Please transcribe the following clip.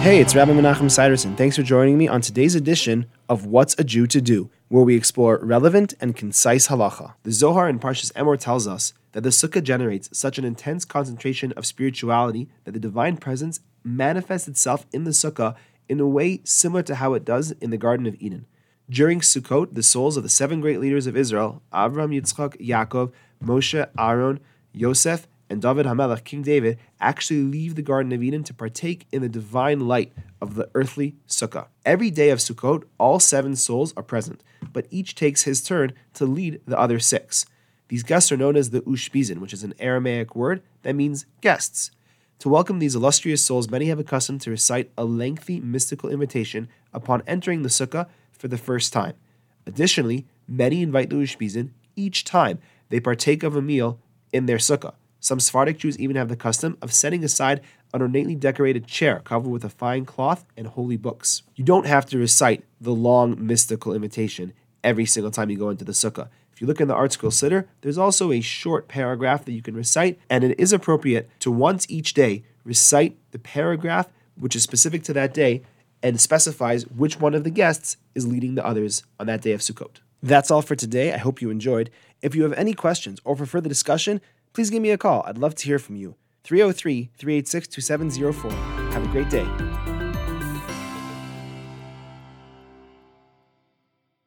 Hey, it's Rabbi Menachem Siderson. Thanks for joining me on today's edition of What's a Jew to Do, where we explore relevant and concise halacha. The Zohar in Parshas Emor tells us that the sukkah generates such an intense concentration of spirituality that the divine presence manifests itself in the sukkah in a way similar to how it does in the Garden of Eden. During Sukkot, the souls of the seven great leaders of Israel, Avram, Yitzchak, Yaakov, Moshe, Aaron, Yosef, and David Hamelech, King David, actually leave the Garden of Eden to partake in the divine light of the earthly sukkah. Every day of Sukkot, all seven souls are present, but each takes his turn to lead the other six. These guests are known as the Ushpizin, which is an Aramaic word that means guests. To welcome these illustrious souls, many have accustomed to recite a lengthy mystical invitation upon entering the sukkah for the first time. Additionally, many invite the Ushpizin each time they partake of a meal in their sukkah. Some Sephardic Jews even have the custom of setting aside an ornately decorated chair covered with a fine cloth and holy books. You don't have to recite the long mystical invitation every single time you go into the sukkah. If you look in the ArtScroll Siddur, there's also a short paragraph that you can recite, and it is appropriate to once each day recite the paragraph which is specific to that day and specifies which one of the guests is leading the others on that day of Sukkot. That's all for today. I hope you enjoyed. If you have any questions or for further discussion, please give me a call. I'd love to hear from you. 303 386 2704. Have a great day.